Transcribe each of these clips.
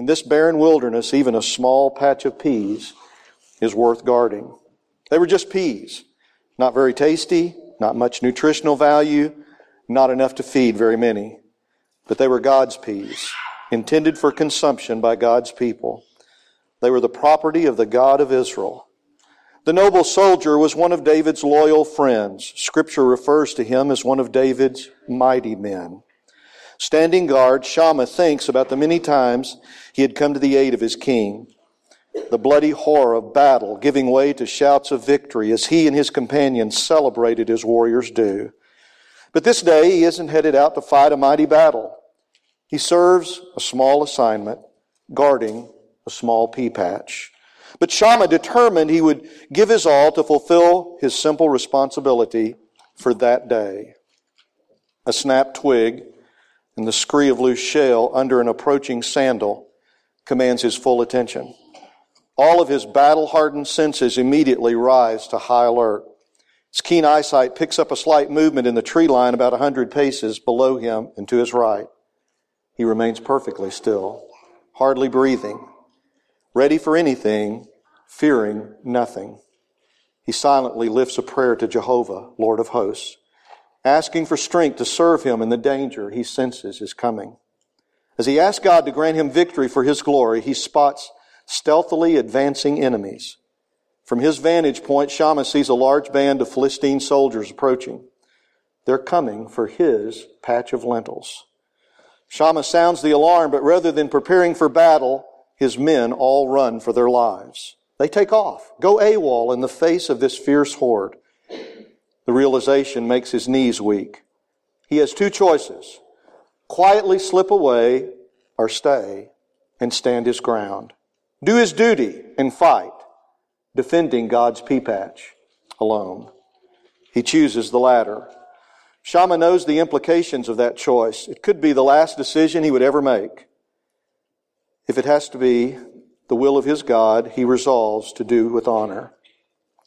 In this barren wilderness, even a small patch of peas is worth guarding. They were just peas. Not very tasty, not much nutritional value, not enough to feed very many. But they were God's peas, intended for consumption by God's people. They were the property of the God of Israel. The noble soldier was one of David's loyal friends. Scripture refers to him as one of David's mighty men. Standing guard, Shammah thinks about the many times he had come to the aid of his king. The bloody horror of battle giving way to shouts of victory as he and his companions celebrated as warriors do. But this day he isn't headed out to fight a mighty battle. He serves a small assignment, guarding a small pea patch. But Shammah determined he would give his all to fulfill his simple responsibility for that day. A snap twig and the scree of loose shale under an approaching sandal commands his full attention. All of his battle hardened senses immediately rise to high alert. His keen eyesight picks up a slight movement in the tree line about a hundred paces below him and to his right. He remains perfectly still, hardly breathing ready for anything, fearing nothing. He silently lifts a prayer to Jehovah, Lord of hosts, asking for strength to serve him in the danger he senses is coming. As he asks God to grant him victory for his glory, he spots stealthily advancing enemies. From his vantage point, Shammah sees a large band of Philistine soldiers approaching. They're coming for his patch of lentils. Shammah sounds the alarm, but rather than preparing for battle, his men all run for their lives. They take off, go AWOL in the face of this fierce horde. The realization makes his knees weak. He has two choices quietly slip away or stay and stand his ground. Do his duty and fight, defending God's pea patch alone. He chooses the latter. Shammah knows the implications of that choice. It could be the last decision he would ever make. If it has to be the will of his God, he resolves to do with honor.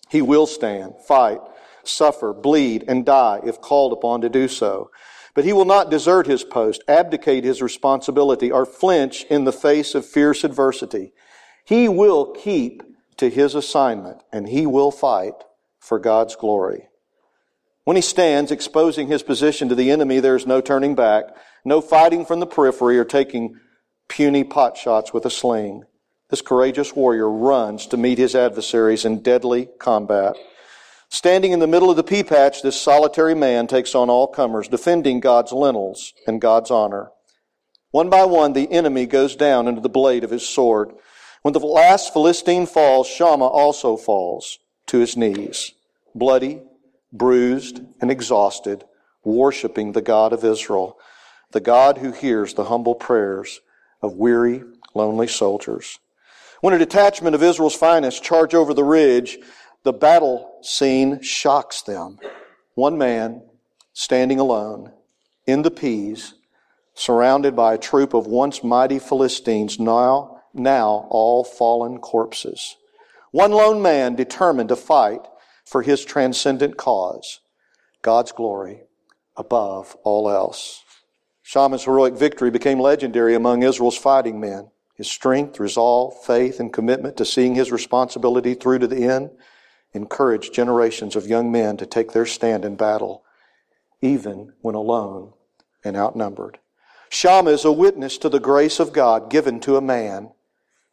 He will stand, fight, suffer, bleed, and die if called upon to do so. But he will not desert his post, abdicate his responsibility, or flinch in the face of fierce adversity. He will keep to his assignment, and he will fight for God's glory. When he stands exposing his position to the enemy, there is no turning back, no fighting from the periphery or taking puny pot shots with a sling. This courageous warrior runs to meet his adversaries in deadly combat. Standing in the middle of the pea patch, this solitary man takes on all comers, defending God's lentils and God's honor. One by one, the enemy goes down into the blade of his sword. When the last Philistine falls, Shammah also falls to his knees, bloody, bruised, and exhausted, worshiping the God of Israel, the God who hears the humble prayers of weary, lonely soldiers. When a detachment of Israel's finest charge over the ridge, the battle scene shocks them. One man standing alone in the peas, surrounded by a troop of once mighty Philistines, now, now all fallen corpses. One lone man determined to fight for his transcendent cause, God's glory above all else. Shammah's heroic victory became legendary among Israel's fighting men. His strength, resolve, faith, and commitment to seeing his responsibility through to the end encouraged generations of young men to take their stand in battle, even when alone and outnumbered. Shammah is a witness to the grace of God given to a man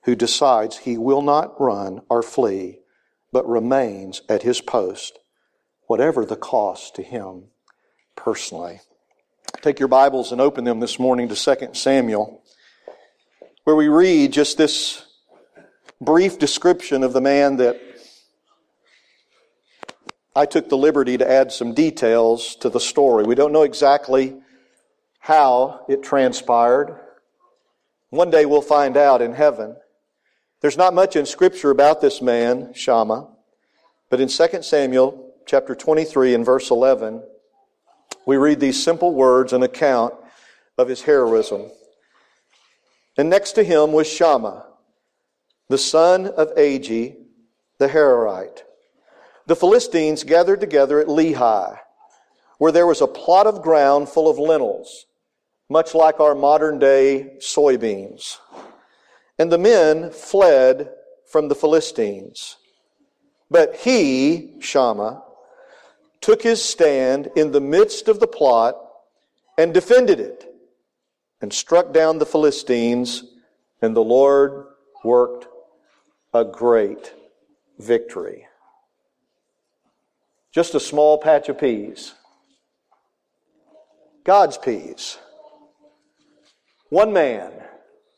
who decides he will not run or flee, but remains at his post, whatever the cost to him personally. Take your Bibles and open them this morning to 2 Samuel, where we read just this brief description of the man that I took the liberty to add some details to the story. We don't know exactly how it transpired. One day we'll find out in heaven. There's not much in scripture about this man, Shammah, but in 2 Samuel chapter 23 and verse 11, we read these simple words, an account of his heroism. And next to him was Shammah, the son of Agee, the Hararite. The Philistines gathered together at Lehi, where there was a plot of ground full of lentils, much like our modern day soybeans. and the men fled from the Philistines. But he, Shammah, took his stand in the midst of the plot and defended it and struck down the Philistines, and the Lord worked a great victory. Just a small patch of peas. God's peas. One man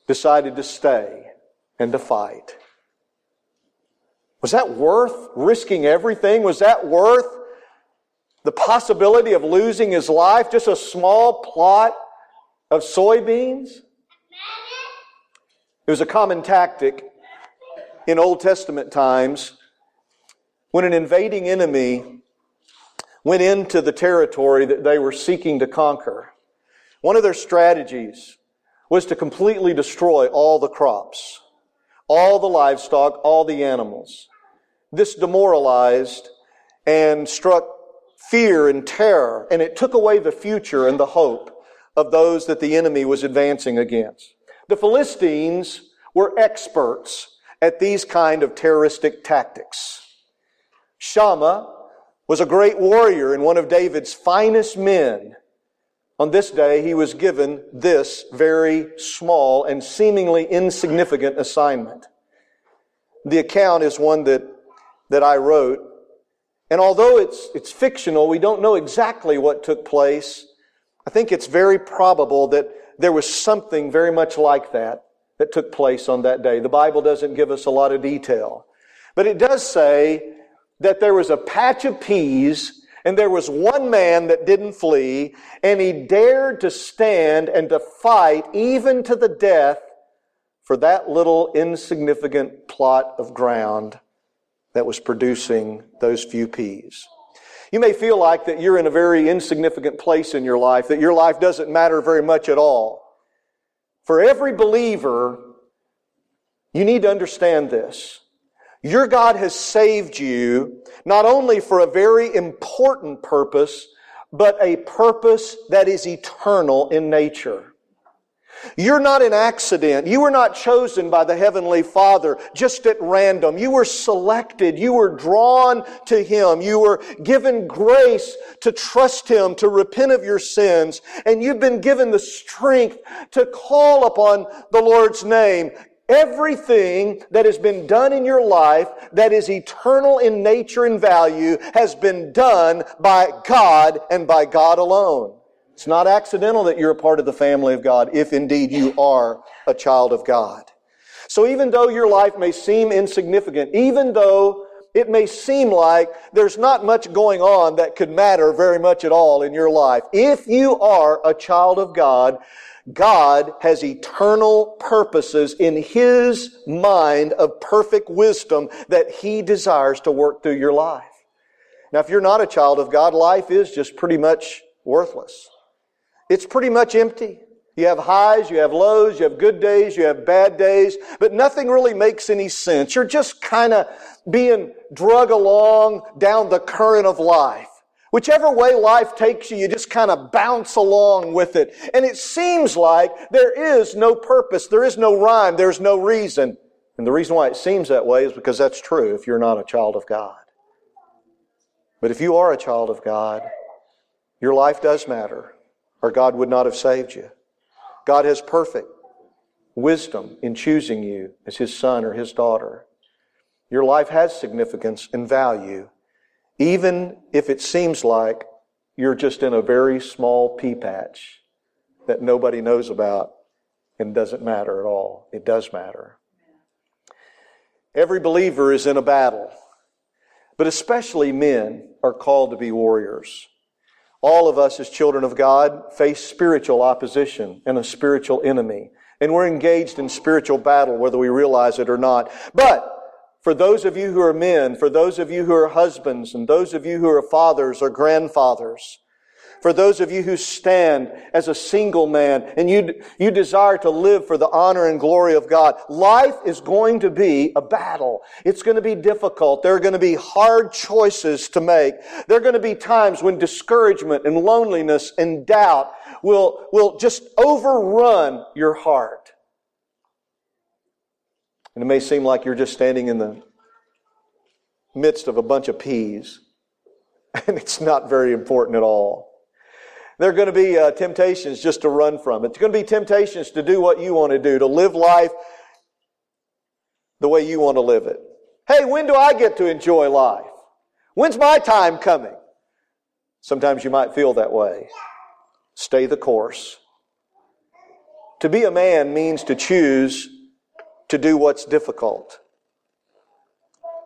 decided to stay and to fight. Was that worth risking everything? Was that worth the possibility of losing his life? Just a small plot of soybeans? It was a common tactic in Old Testament times when an invading enemy went into the territory that they were seeking to conquer. One of their strategies was to completely destroy all the crops, all the livestock, all the animals. This demoralized and struck fear and terror, and it took away the future and the hope of those that the enemy was advancing against. The Philistines were experts at these kind of terroristic tactics. Shammah was a great warrior and one of David's finest men. On this day, he was given this very small and seemingly insignificant assignment. The account is one that, that I wrote. And although it's, it's fictional, we don't know exactly what took place. I think it's very probable that there was something very much like that that took place on that day. The Bible doesn't give us a lot of detail. But it does say that there was a patch of peas and there was one man that didn't flee, and he dared to stand and to fight even to the death for that little insignificant plot of ground that was producing those few peas. You may feel like that you're in a very insignificant place in your life, that your life doesn't matter very much at all. For every believer, you need to understand this. Your God has saved you not only for a very important purpose, but a purpose that is eternal in nature. You're not an accident. You were not chosen by the Heavenly Father just at random. You were selected. You were drawn to Him. You were given grace to trust Him, to repent of your sins. And you've been given the strength to call upon the Lord's name. Everything that has been done in your life that is eternal in nature and value has been done by God and by God alone. It's not accidental that you're a part of the family of God, if indeed you are a child of God. So even though your life may seem insignificant, even though it may seem like there's not much going on that could matter very much at all in your life, if you are a child of God, God has eternal purposes in His mind of perfect wisdom that He desires to work through your life. Now, if you're not a child of God, life is just pretty much worthless. It's pretty much empty. You have highs, you have lows, you have good days, you have bad days, but nothing really makes any sense. You're just kind of being drug along down the current of life. Whichever way life takes you, you just kind of bounce along with it. And it seems like there is no purpose, there is no rhyme, there's no reason. And the reason why it seems that way is because that's true if you're not a child of God. But if you are a child of God, your life does matter, or God would not have saved you. God has perfect wisdom in choosing you as His son or His daughter. Your life has significance and value even if it seems like you're just in a very small pea patch that nobody knows about and doesn't matter at all. It does matter. Every believer is in a battle, but especially men are called to be warriors. All of us as children of God face spiritual opposition and a spiritual enemy. And we're engaged in spiritual battle whether we realize it or not. But for those of you who are men, for those of you who are husbands, and those of you who are fathers or grandfathers, for those of you who stand as a single man and you, you desire to live for the honor and glory of God, life is going to be a battle. It's going to be difficult. There are going to be hard choices to make. There are going to be times when discouragement and loneliness and doubt will, will just overrun your heart. And it may seem like you're just standing in the midst of a bunch of peas, and it's not very important at all. There are going to be uh, temptations just to run from it. It's going to be temptations to do what you want to do, to live life the way you want to live it. Hey, when do I get to enjoy life? When's my time coming? Sometimes you might feel that way. Stay the course. To be a man means to choose to do what's difficult,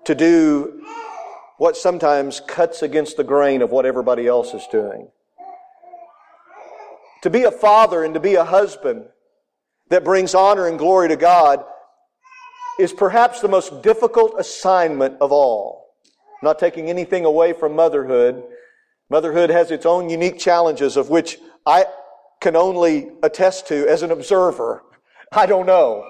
to do what sometimes cuts against the grain of what everybody else is doing. To be a father and to be a husband that brings honor and glory to God is perhaps the most difficult assignment of all. not taking anything away from motherhood. Motherhood has its own unique challenges of which I can only attest to as an observer. I don't know.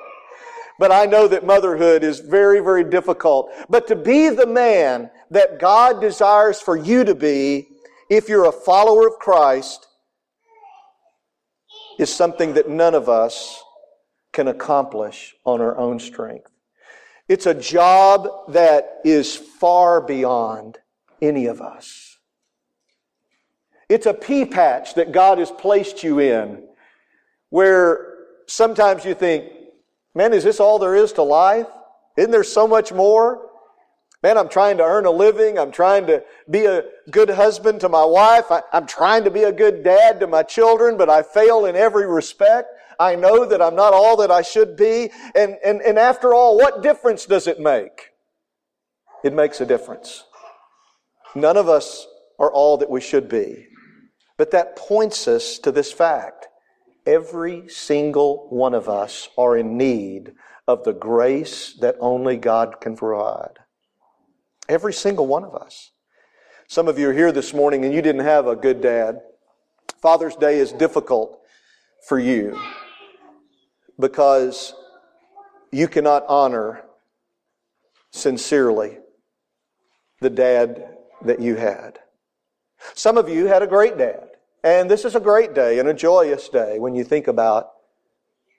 But I know that motherhood is very, very difficult. But to be the man that God desires for you to be, if you're a follower of Christ, is something that none of us can accomplish on our own strength. It's a job that is far beyond any of us. It's a pea patch that God has placed you in where sometimes you think, man, is this all there is to life? Isn't there so much more? Man, I'm trying to earn a living. I'm trying to be a good husband to my wife. I, am trying to be a good dad to my children, but I fail in every respect. I know that I'm not all that I should be. And, and, and after all, what difference does it make? It makes a difference. None of us are all that we should be. But that points us to this fact. Every single one of us are in need of the grace that only God can provide. Every single one of us. Some of you are here this morning and you didn't have a good dad. Father's Day is difficult for you because you cannot honor sincerely the dad that you had. Some of you had a great dad. And this is a great day and a joyous day when you think about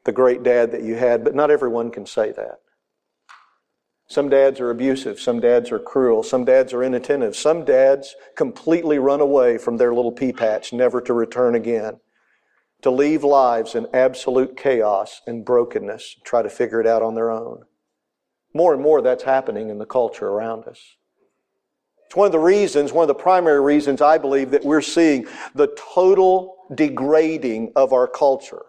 the great dad that you had, but not everyone can say that. Some dads are abusive. Some dads are cruel. Some dads are inattentive. Some dads completely run away from their little pea patch, never to return again. To leave lives in absolute chaos and brokenness, try to figure it out on their own. More and more that's happening in the culture around us. It's one of the reasons, one of the primary reasons I believe that we're seeing the total degrading of our culture.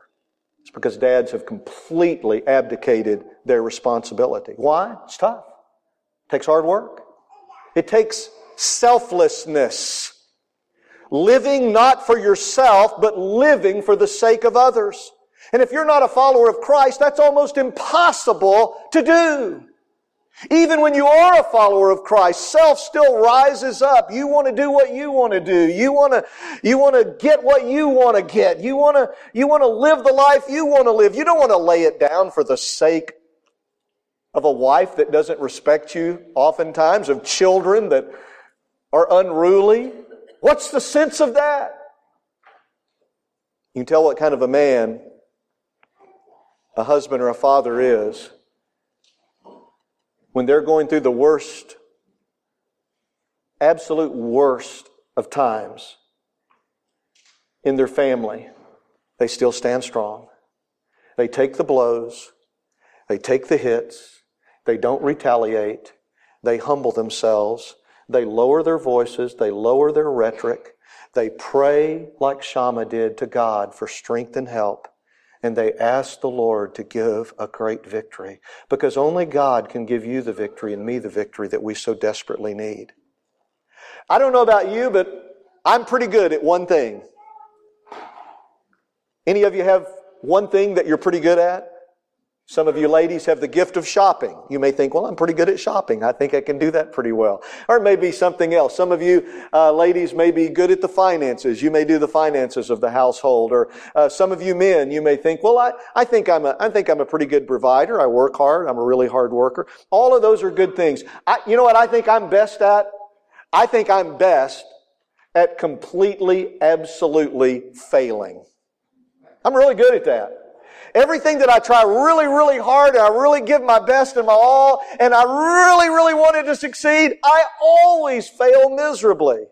It's because dads have completely abdicated their responsibility. Why? It's tough. It takes hard work. It takes selflessness. Living not for yourself, but living for the sake of others. And if you're not a follower of Christ, that's almost impossible to do. Even when you are a follower of Christ, self still rises up. You want to do what you want to do. You want to, you want to get what you want to get. You want to, you want to live the life you want to live. You don't want to lay it down for the sake of a wife that doesn't respect you oftentimes, of children that are unruly. What's the sense of that? You can tell what kind of a man a husband or a father is when they're going through the worst, absolute worst of times in their family, they still stand strong. They take the blows, they take the hits, they don't retaliate, they humble themselves, they lower their voices, they lower their rhetoric, they pray like Shammah did to God for strength and help and they ask the Lord to give a great victory because only God can give you the victory and me the victory that we so desperately need. I don't know about you, but I'm pretty good at one thing. Any of you have one thing that you're pretty good at? Some of you ladies have the gift of shopping. You may think, well, I'm pretty good at shopping. I think I can do that pretty well. Or it may be something else. Some of you uh, ladies may be good at the finances. You may do the finances of the household. Or uh, some of you men, you may think, well, I, I think I'm a, I think I'm a pretty good provider. I work hard. I'm a really hard worker. All of those are good things. I, you know what I think I'm best at? I think I'm best at completely, absolutely failing. I'm really good at that. Everything that I try really, really hard and I really give my best and my all and I really, really wanted to succeed, I always fail miserably.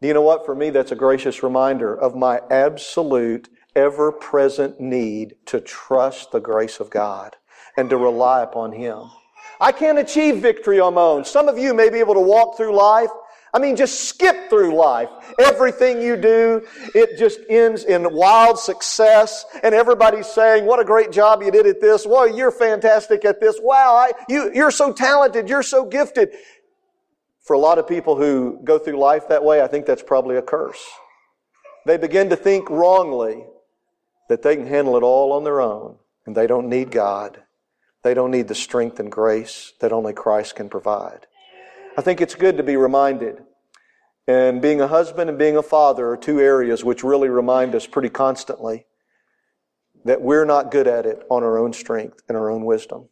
Do you know what? For me, that's a gracious reminder of my absolute, ever present need to trust the grace of God and to rely upon Him. I can't achieve victory on my own. Some of you may be able to walk through life. I mean, just skip through life. Everything you do, it just ends in wild success. And everybody's saying, what a great job you did at this. Well, you're fantastic at this. Wow, I, you, you're so talented. You're so gifted. For a lot of people who go through life that way, I think that's probably a curse. They begin to think wrongly that they can handle it all on their own and they don't need God. They don't need the strength and grace that only Christ can provide. I think it's good to be reminded. And being a husband and being a father are two areas which really remind us pretty constantly that we're not good at it on our own strength and our own wisdom.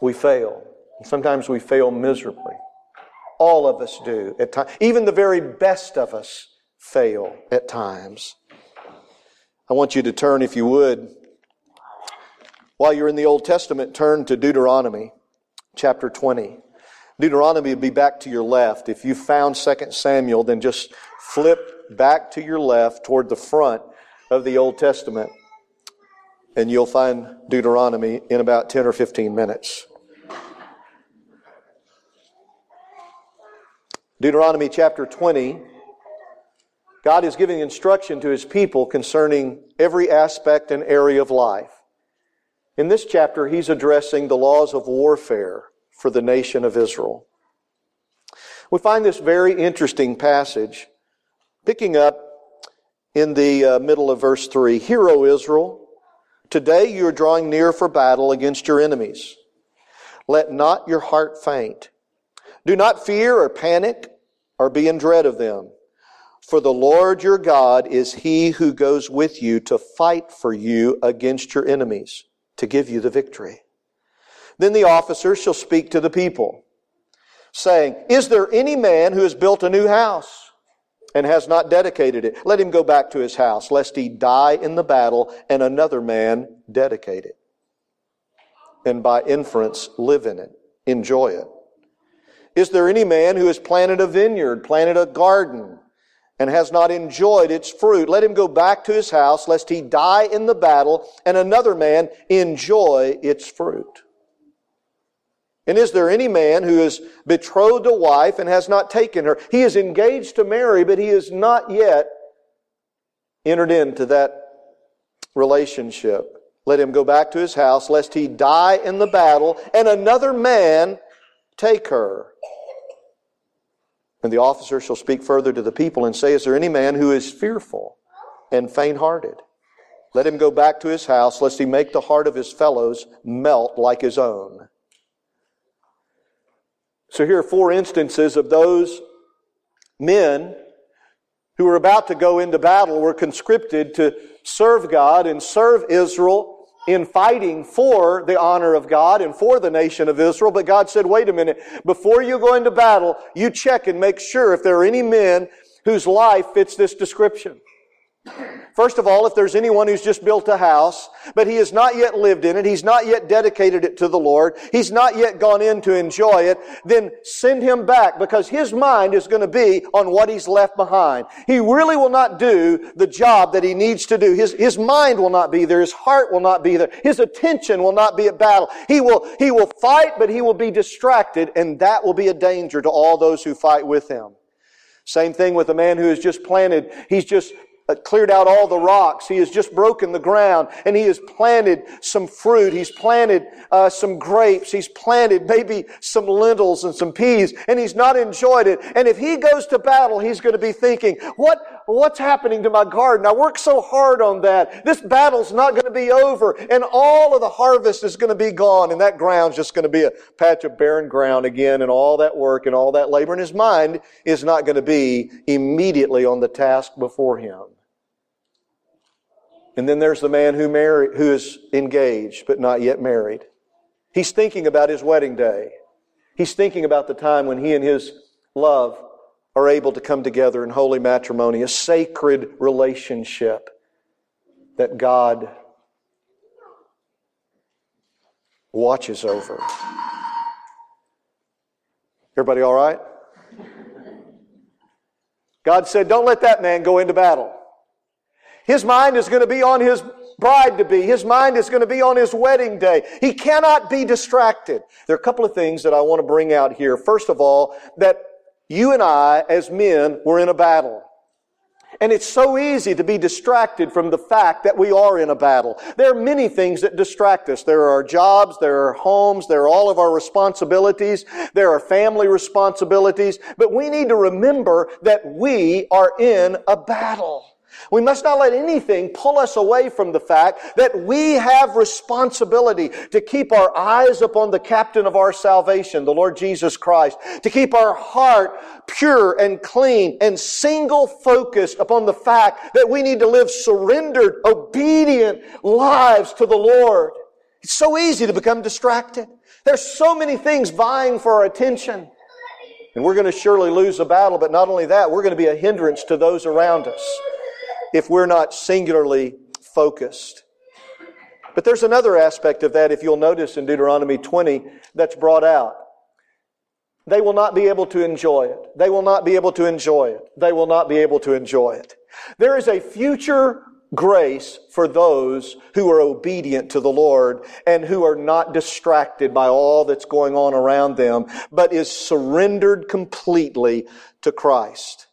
We fail. Sometimes we fail miserably. All of us do at times. Even the very best of us fail at times. I want you to turn, if you would, while you're in the Old Testament, turn to Deuteronomy chapter 20. Deuteronomy would be back to your left. If you found 2 Samuel, then just flip back to your left toward the front of the Old Testament, and you'll find Deuteronomy in about 10 or 15 minutes. Deuteronomy chapter 20, God is giving instruction to his people concerning every aspect and area of life. In this chapter, he's addressing the laws of warfare for the nation of Israel. We find this very interesting passage picking up in the uh, middle of verse 3. Hear, O Israel, today you are drawing near for battle against your enemies. Let not your heart faint. Do not fear or panic or be in dread of them. For the Lord your God is he who goes with you to fight for you against your enemies to give you the victory. Then the officers shall speak to the people, saying, Is there any man who has built a new house and has not dedicated it? Let him go back to his house, lest he die in the battle and another man dedicate it. And by inference, live in it, enjoy it. Is there any man who has planted a vineyard, planted a garden, and has not enjoyed its fruit. Let him go back to his house, lest he die in the battle, and another man enjoy its fruit. And is there any man who is betrothed a wife and has not taken her? He is engaged to marry, but he has not yet entered into that relationship. Let him go back to his house, lest he die in the battle, and another man take her. And the officer shall speak further to the people and say, Is there any man who is fearful and faint hearted? Let him go back to his house, lest he make the heart of his fellows melt like his own. So here are four instances of those men who were about to go into battle were conscripted to serve God and serve Israel in fighting for the honor of God and for the nation of Israel. But God said, wait a minute, before you go into battle, you check and make sure if there are any men whose life fits this description. First of all, if there's anyone who's just built a house, but he has not yet lived in it, he's not yet dedicated it to the Lord, he's not yet gone in to enjoy it, then send him back because his mind is going to be on what he's left behind. He really will not do the job that he needs to do. His, his mind will not be there. His heart will not be there. His attention will not be at battle. He will, he will fight, but he will be distracted, and that will be a danger to all those who fight with him. Same thing with a man who has just planted, he's just cleared out all the rocks. He has just broken the ground and he has planted some fruit. He's planted uh, some grapes. He's planted maybe some lentils and some peas and he's not enjoyed it. And if he goes to battle, he's going to be thinking, what, what's happening to my garden? I worked so hard on that. This battle's not going to be over and all of the harvest is going to be gone and that ground's just going to be a patch of barren ground again and all that work and all that labor. And his mind is not going to be immediately on the task before him. And then there's the man who, married, who is engaged but not yet married. He's thinking about his wedding day. He's thinking about the time when he and his love are able to come together in holy matrimony, a sacred relationship. that God watches over. Everybody all right? God said, Don't let that man go into battle. His mind is going to be on his bride to be. His mind is going to be on his wedding day. He cannot be distracted. There are a couple of things that I want to bring out here. First of all, that you and I, as men, were in a battle. And it's so easy to be distracted from the fact that we are in a battle. There are many things that distract us. There are our jobs, there are homes, there are all of our responsibilities, there are family responsibilities, but we need to remember that we are in a battle. We must not let anything pull us away from the fact that we have responsibility to keep our eyes upon the captain of our salvation, the Lord Jesus Christ, to keep our heart pure and clean and single focused upon the fact that we need to live surrendered, obedient lives to the Lord. It's so easy to become distracted. There's so many things vying for our attention. And we're going to surely lose the battle, but not only that, we're going to be a hindrance to those around us if we're not singularly focused. But there's another aspect of that, if you'll notice in Deuteronomy 20, that's brought out. They will not be able to enjoy it. They will not be able to enjoy it. They will not be able to enjoy it. There is a future grace for those who are obedient to the Lord and who are not distracted by all that's going on around them, but is surrendered completely to Christ.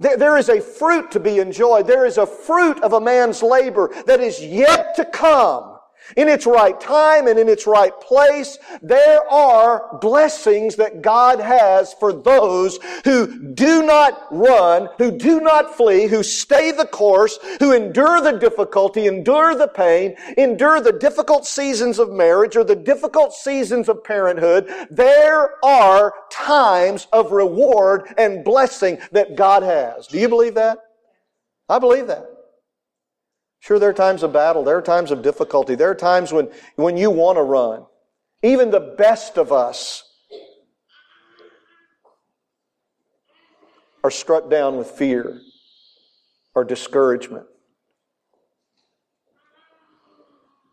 There, there is a fruit to be enjoyed. There is a fruit of a man's labor that is yet to come. In its right time and in its right place, there are blessings that God has for those who do not run, who do not flee, who stay the course, who endure the difficulty, endure the pain, endure the difficult seasons of marriage or the difficult seasons of parenthood. There are times of reward and blessing that God has. Do you believe that? I believe that. Sure, there are times of battle. There are times of difficulty. There are times when, when you want to run. Even the best of us are struck down with fear or discouragement.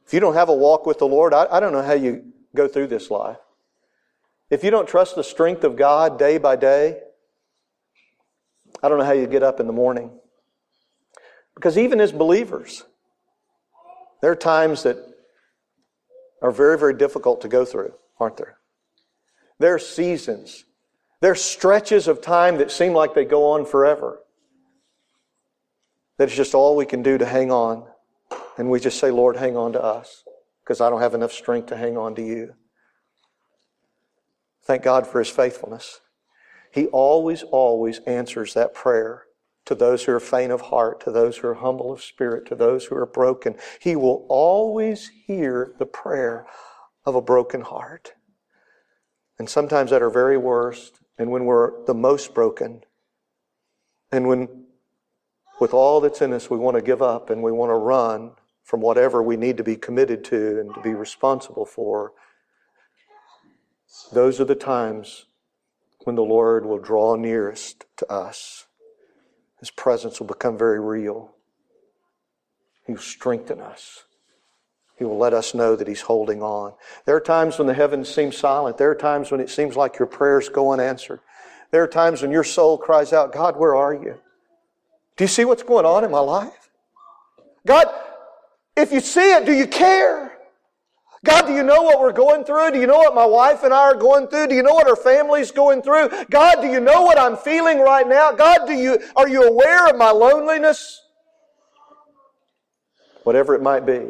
If you don't have a walk with the Lord, I, I don't know how you go through this life. If you don't trust the strength of God day by day, I don't know how you get up in the morning. Because even as believers, there are times that are very, very difficult to go through, aren't there? There are seasons. There are stretches of time that seem like they go on forever. That it's just all we can do to hang on. And we just say, Lord, hang on to us, because I don't have enough strength to hang on to you. Thank God for his faithfulness. He always, always answers that prayer to those who are faint of heart, to those who are humble of spirit, to those who are broken. He will always hear the prayer of a broken heart. And sometimes at our very worst, and when we're the most broken, and when with all that's in us we want to give up and we want to run from whatever we need to be committed to and to be responsible for, those are the times when the Lord will draw nearest to us. His presence will become very real. He will strengthen us. He will let us know that He's holding on. There are times when the heavens seem silent. There are times when it seems like your prayers go unanswered. There are times when your soul cries out, God, where are you? Do you see what's going on in my life? God, if you see it, do you care? God, do you know what we're going through? Do you know what my wife and I are going through? Do you know what our family's going through? God, do you know what I'm feeling right now? God, do you, are you aware of my loneliness? Whatever it might be.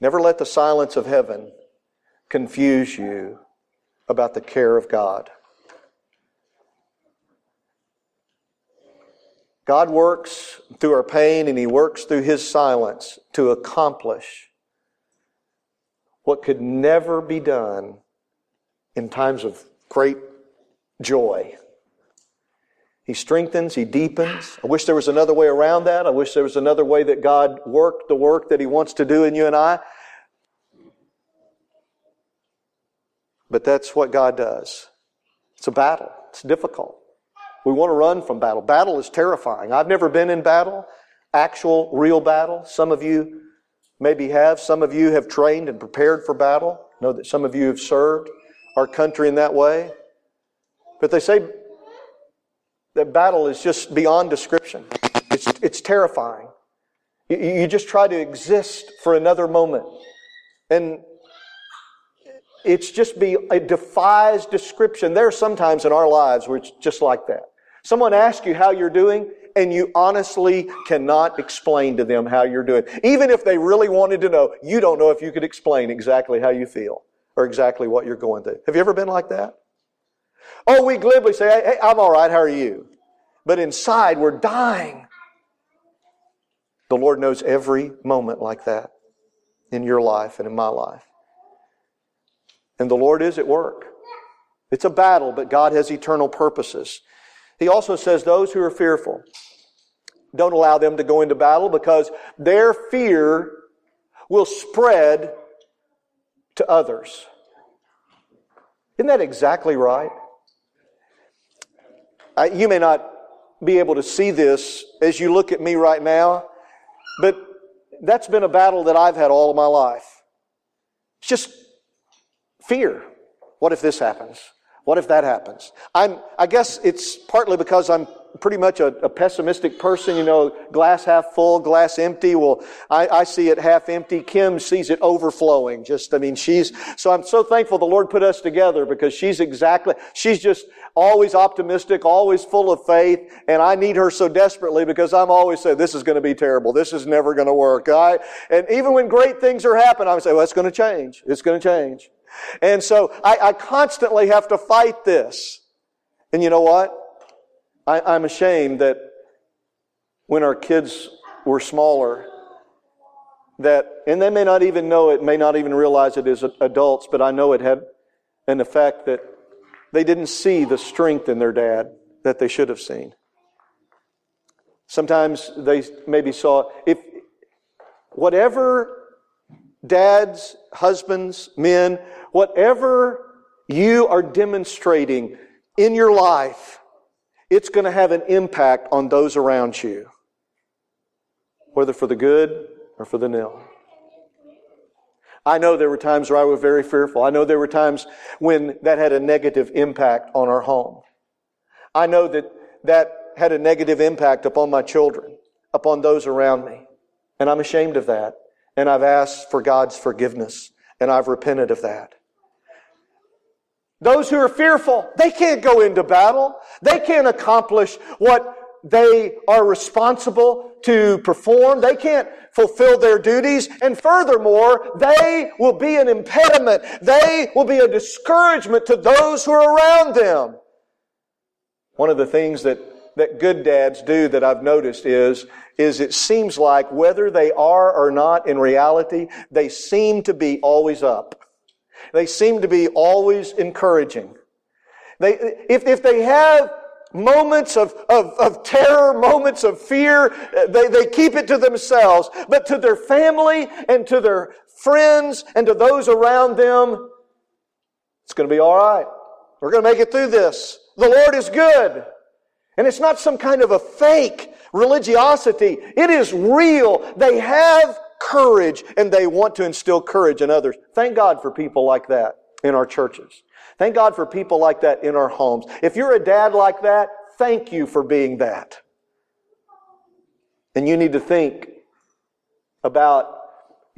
Never let the silence of heaven confuse you about the care of God. God works through our pain and He works through His silence to accomplish what could never be done in times of great joy. He strengthens, He deepens. I wish there was another way around that. I wish there was another way that God worked the work that He wants to do in you and I. But that's what God does. It's a battle. It's difficult. We want to run from battle. Battle is terrifying. I've never been in battle, actual, real battle. Some of you maybe have. Some of you have trained and prepared for battle. Know that some of you have served our country in that way. But they say that battle is just beyond description. It's, it's terrifying. You, you just try to exist for another moment. And it's just be, it defies description. There are sometimes in our lives where it's just like that. Someone asks you how you're doing, and you honestly cannot explain to them how you're doing. Even if they really wanted to know, you don't know if you could explain exactly how you feel or exactly what you're going through. Have you ever been like that? Oh, we glibly say, hey, I'm all right, how are you? But inside, we're dying. The Lord knows every moment like that in your life and in my life. And the Lord is at work. It's a battle, but God has eternal purposes. He also says those who are fearful, don't allow them to go into battle because their fear will spread to others. Isn't that exactly right? I, you may not be able to see this as you look at me right now, but that's been a battle that I've had all of my life. It's just fear. What if this happens? What if that happens? I'm, I guess it's partly because I'm pretty much a, a, pessimistic person, you know, glass half full, glass empty. Well, I, I, see it half empty. Kim sees it overflowing. Just, I mean, she's, so I'm so thankful the Lord put us together because she's exactly, she's just always optimistic, always full of faith. And I need her so desperately because I'm always saying, this is going to be terrible. This is never going to work. I, and even when great things are happening, I say, well, it's going to change. It's going to change. And so I, I constantly have to fight this. And you know what? I, I'm ashamed that when our kids were smaller, that, and they may not even know it, may not even realize it as adults, but I know it had an effect that they didn't see the strength in their dad that they should have seen. Sometimes they maybe saw, if whatever dads, husbands, men, whatever you are demonstrating in your life, it's going to have an impact on those around you, whether for the good or for the nil. I know there were times where I was very fearful. I know there were times when that had a negative impact on our home. I know that that had a negative impact upon my children, upon those around me. And I'm ashamed of that. And I've asked for God's forgiveness. And I've repented of that. Those who are fearful, they can't go into battle. They can't accomplish what they are responsible to perform. They can't fulfill their duties. And furthermore, they will be an impediment. They will be a discouragement to those who are around them. One of the things that, that good dads do that I've noticed is, is it seems like whether they are or not in reality, they seem to be always up. They seem to be always encouraging. They, if, if they have moments of, of, of terror, moments of fear, they, they keep it to themselves. But to their family and to their friends and to those around them, it's going to be all right. We're going to make it through this. The Lord is good. And it's not some kind of a fake religiosity. It is real. They have courage and they want to instill courage in others. Thank God for people like that in our churches. Thank God for people like that in our homes. If you're a dad like that, thank you for being that. And you need to think about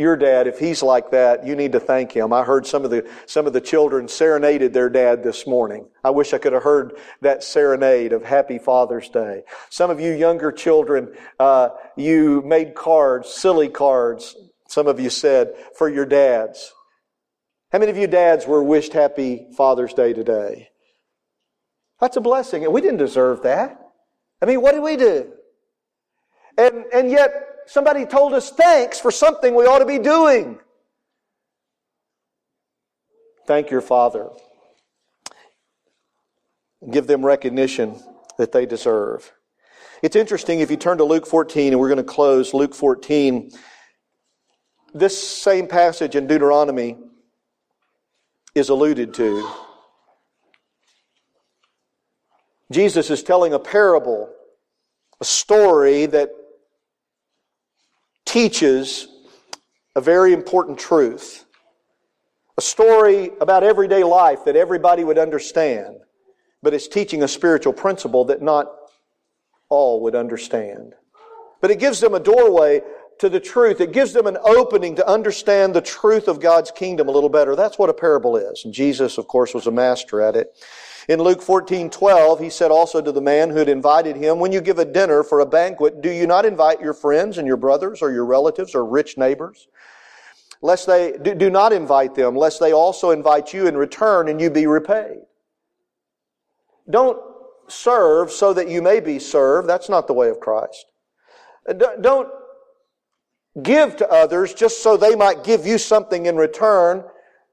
your dad, if he's like that, you need to thank him. I heard some of the, some of the children serenaded their dad this morning. I wish I could have heard that serenade of Happy Father's Day. Some of you younger children, uh, you made cards, silly cards, some of you said, for your dads. How many of you dads were wished Happy Father's Day today? That's a blessing, and we didn't deserve that. I mean, what did we do? And, and yet, somebody told us thanks for something we ought to be doing. Thank your Father. Give them recognition that they deserve. It's interesting if you turn to Luke 14, and we're going to close Luke 14. This same passage in Deuteronomy is alluded to. Jesus is telling a parable, a story that teaches a very important truth. A story about everyday life that everybody would understand, but it's teaching a spiritual principle that not all would understand. But it gives them a doorway to the truth. It gives them an opening to understand the truth of God's kingdom a little better. That's what a parable is. And Jesus, of course, was a master at it. In Luke 14, 12, he said also to the man who had invited him, When you give a dinner for a banquet, do you not invite your friends and your brothers or your relatives or rich neighbors? Lest they, do, do not invite them, lest they also invite you in return and you be repaid. Don't serve so that you may be served. That's not the way of Christ. Don't give to others just so they might give you something in return.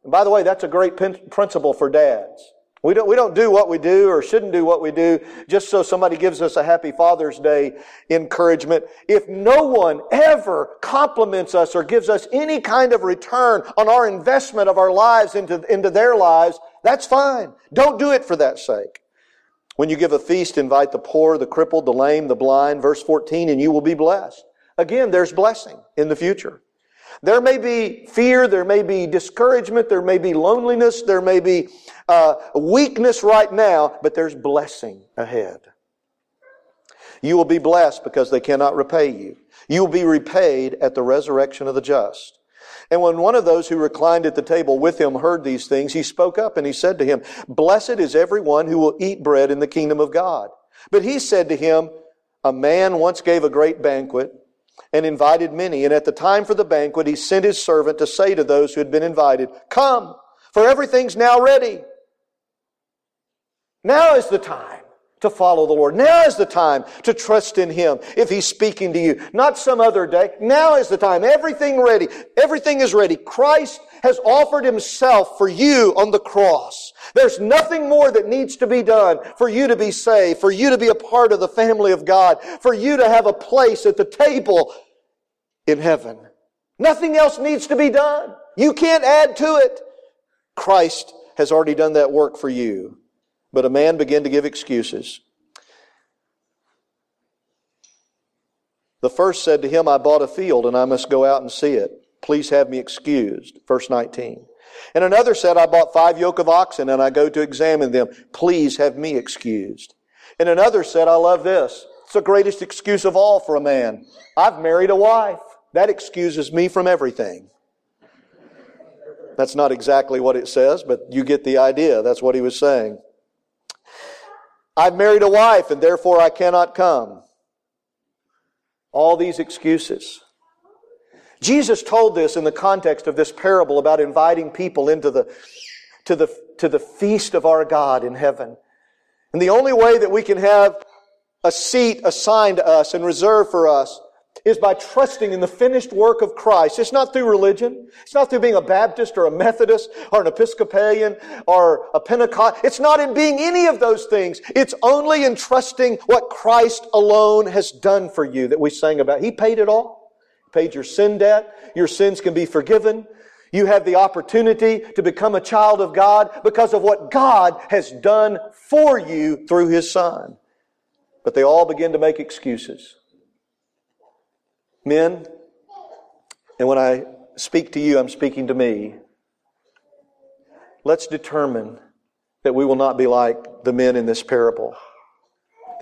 And by the way, that's a great principle for dads. We don't, we don't do what we do or shouldn't do what we do just so somebody gives us a happy Father's Day encouragement. If no one ever compliments us or gives us any kind of return on our investment of our lives into, into their lives, that's fine. Don't do it for that sake. When you give a feast, invite the poor, the crippled, the lame, the blind, verse 14, and you will be blessed. Again, there's blessing in the future. There may be fear, there may be discouragement, there may be loneliness, there may be uh, weakness right now, but there's blessing ahead. You will be blessed because they cannot repay you. You will be repaid at the resurrection of the just. And when one of those who reclined at the table with him heard these things, he spoke up and he said to him, Blessed is everyone who will eat bread in the kingdom of God. But he said to him, A man once gave a great banquet and invited many. And at the time for the banquet, he sent his servant to say to those who had been invited, Come, for everything's now ready. Now is the time to follow the Lord. Now is the time to trust in Him if He's speaking to you. Not some other day. Now is the time. Everything ready. Everything is ready. Christ has offered Himself for you on the cross. There's nothing more that needs to be done for you to be saved, for you to be a part of the family of God, for you to have a place at the table in heaven. Nothing else needs to be done. You can't add to it. Christ has already done that work for you. But a man began to give excuses. The first said to him, I bought a field and I must go out and see it. Please have me excused. Verse 19. And another said, I bought five yoke of oxen and I go to examine them. Please have me excused. And another said, I love this. It's the greatest excuse of all for a man. I've married a wife. That excuses me from everything. That's not exactly what it says, but you get the idea. That's what he was saying. I've married a wife and therefore I cannot come. All these excuses. Jesus told this in the context of this parable about inviting people into the, to the, to the feast of our God in heaven. And the only way that we can have a seat assigned to us and reserved for us is by trusting in the finished work of Christ. It's not through religion. It's not through being a Baptist or a Methodist or an Episcopalian or a Pentecost. It's not in being any of those things. It's only in trusting what Christ alone has done for you that we sang about. He paid it all. He paid your sin debt. Your sins can be forgiven. You have the opportunity to become a child of God because of what God has done for you through His Son. But they all begin to make excuses. Men, and when I speak to you, I'm speaking to me. Let's determine that we will not be like the men in this parable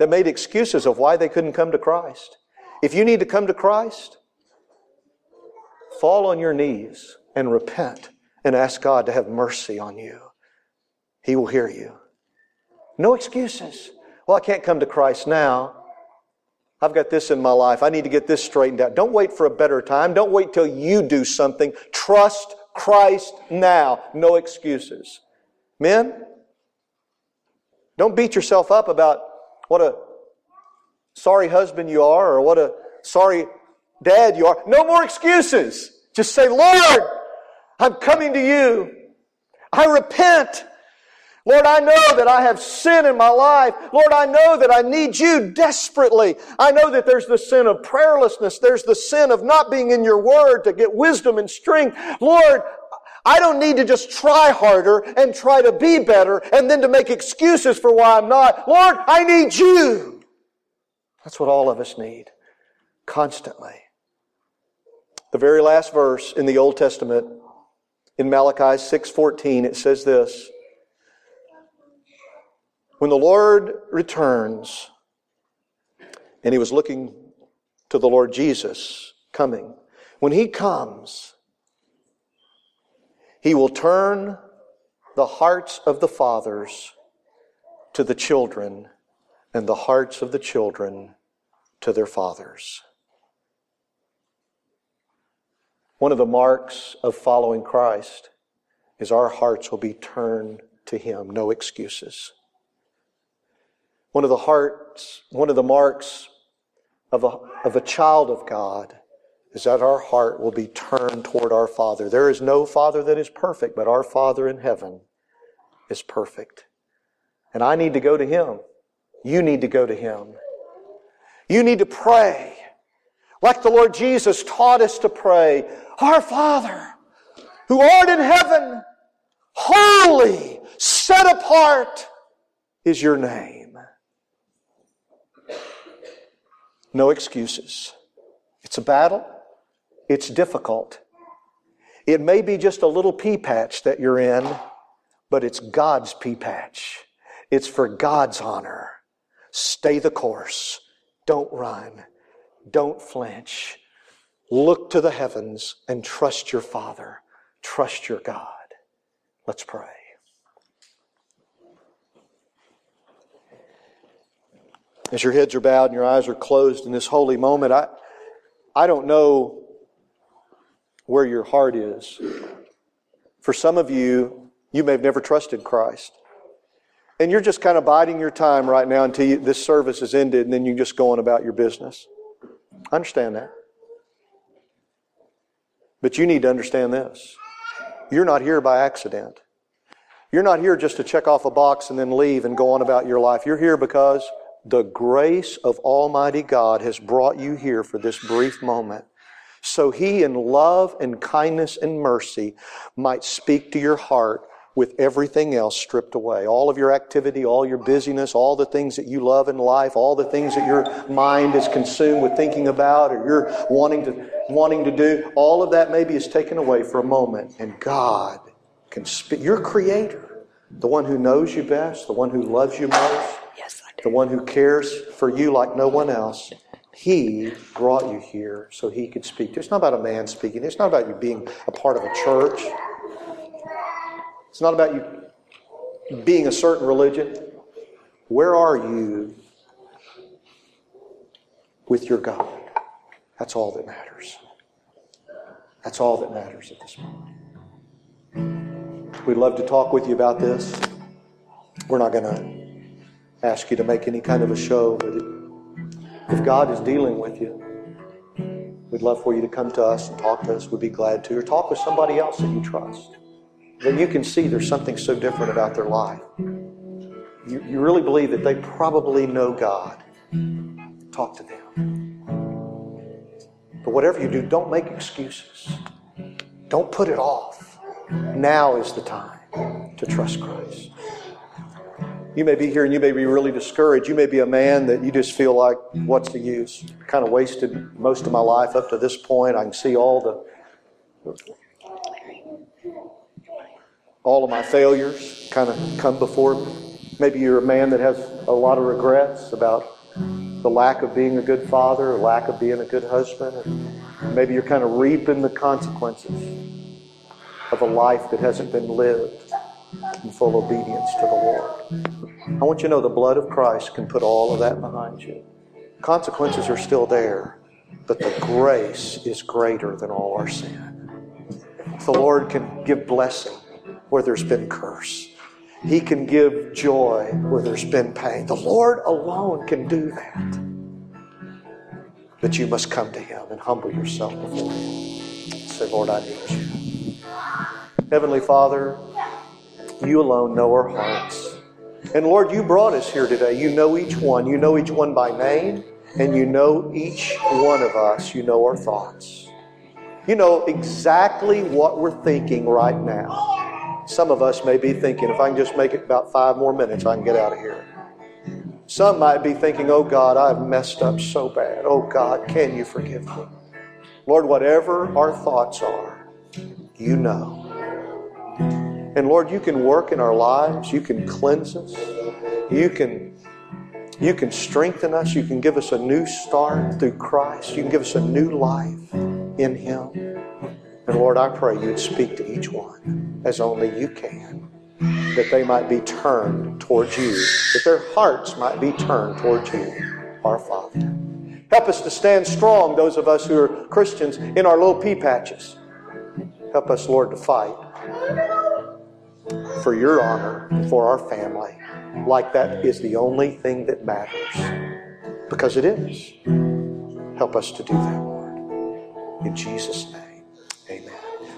that made excuses of why they couldn't come to Christ. If you need to come to Christ, fall on your knees and repent and ask God to have mercy on you. He will hear you. No excuses. Well, I can't come to Christ now. I've got this in my life. I need to get this straightened out. Don't wait for a better time. Don't wait till you do something. Trust Christ now. No excuses. Men, don't beat yourself up about what a sorry husband you are or what a sorry dad you are. No more excuses. Just say, Lord, I'm coming to you. I repent. Lord, I know that I have sin in my life. Lord, I know that I need you desperately. I know that there's the sin of prayerlessness. There's the sin of not being in your word to get wisdom and strength. Lord, I don't need to just try harder and try to be better and then to make excuses for why I'm not. Lord, I need you. That's what all of us need constantly. The very last verse in the Old Testament in Malachi 6:14 it says this When the Lord returns and he was looking to the Lord Jesus coming when he comes he will turn the hearts of the fathers to the children and the hearts of the children to their fathers. One of the marks of following Christ is our hearts will be turned to Him, no excuses. One of the hearts, one of the marks of a, of a child of God is that our heart will be turned toward our Father. There is no Father that is perfect, but our Father in heaven is perfect. And I need to go to Him. You need to go to Him. You need to pray like the Lord Jesus taught us to pray. Our Father, who art in heaven, holy, set apart is your name. No excuses. It's a battle. It's difficult. It may be just a little pea patch that you're in, but it's God's pea patch. It's for God's honor. Stay the course. Don't run. Don't flinch. Look to the heavens and trust your Father. Trust your God. Let's pray. As your heads are bowed and your eyes are closed in this holy moment, I, I don't know where your heart is. For some of you, you may have never trusted Christ. And you're just kind of biding your time right now until you, this service is ended and then you're just going about your business. I understand that. But you need to understand this. You're not here by accident. You're not here just to check off a box and then leave and go on about your life. You're here because the grace of Almighty God has brought you here for this brief moment. So He, in love and kindness and mercy, might speak to your heart with everything else stripped away. All of your activity, all your busyness, all the things that you love in life, all the things that your mind is consumed with thinking about or you're wanting to, wanting to do, all of that maybe is taken away for a moment. And God can speak. Your creator, the one who knows you best, the one who loves you most, the one who cares for you like no one else. He brought you here so he could speak to you. It's not about a man speaking. It's not about you being a part of a church. It's not about you being a certain religion. Where are you with your God? That's all that matters. That's all that matters at this moment. We'd love to talk with you about this. We're not going to ask you to make any kind of a show, but if God is dealing with you, we'd love for you to come to us and talk to us. We'd be glad to. Or talk with somebody else that you trust then you can see there's something so different about their life. You, you really believe that they probably know God. Talk to them. But whatever you do, don't make excuses. Don't put it off. Now is the time to trust Christ. You may be here and you may be really discouraged. You may be a man that you just feel like, what's the use? Kind of wasted most of my life up to this point. I can see all the all of my failures kind of come before me. Maybe you're a man that has a lot of regrets about the lack of being a good father, or lack of being a good husband. And maybe you're kind of reaping the consequences of a life that hasn't been lived in full obedience to the Lord. I want you to know the blood of Christ can put all of that behind you. Consequences are still there, but the grace is greater than all our sin. The Lord can give blessing where there's been curse. He can give joy where there's been pain. The Lord alone can do that. But you must come to Him and humble yourself before Him. Say, Lord, I need you. Heavenly Father, you alone know our hearts. And Lord, you brought us here today. You know each one. You know each one by name. And you know each one of us. You know our thoughts. You know exactly what we're thinking right now. Some of us may be thinking, if I can just make it about five more minutes, I can get out of here. Some might be thinking, oh God, I've messed up so bad. Oh God, can you forgive me? Lord, whatever our thoughts are, you know. And Lord, you can work in our lives. You can cleanse us. You can, you can strengthen us. You can give us a new start through Christ. You can give us a new life in Him. And Lord, I pray you'd speak to each one as only you can, that they might be turned towards you, that their hearts might be turned towards you, our Father. Help us to stand strong, those of us who are Christians, in our little pea patches. Help us, Lord, to fight for your honor, and for our family, like that is the only thing that matters. Because it is. Help us to do that, Lord. In Jesus' name.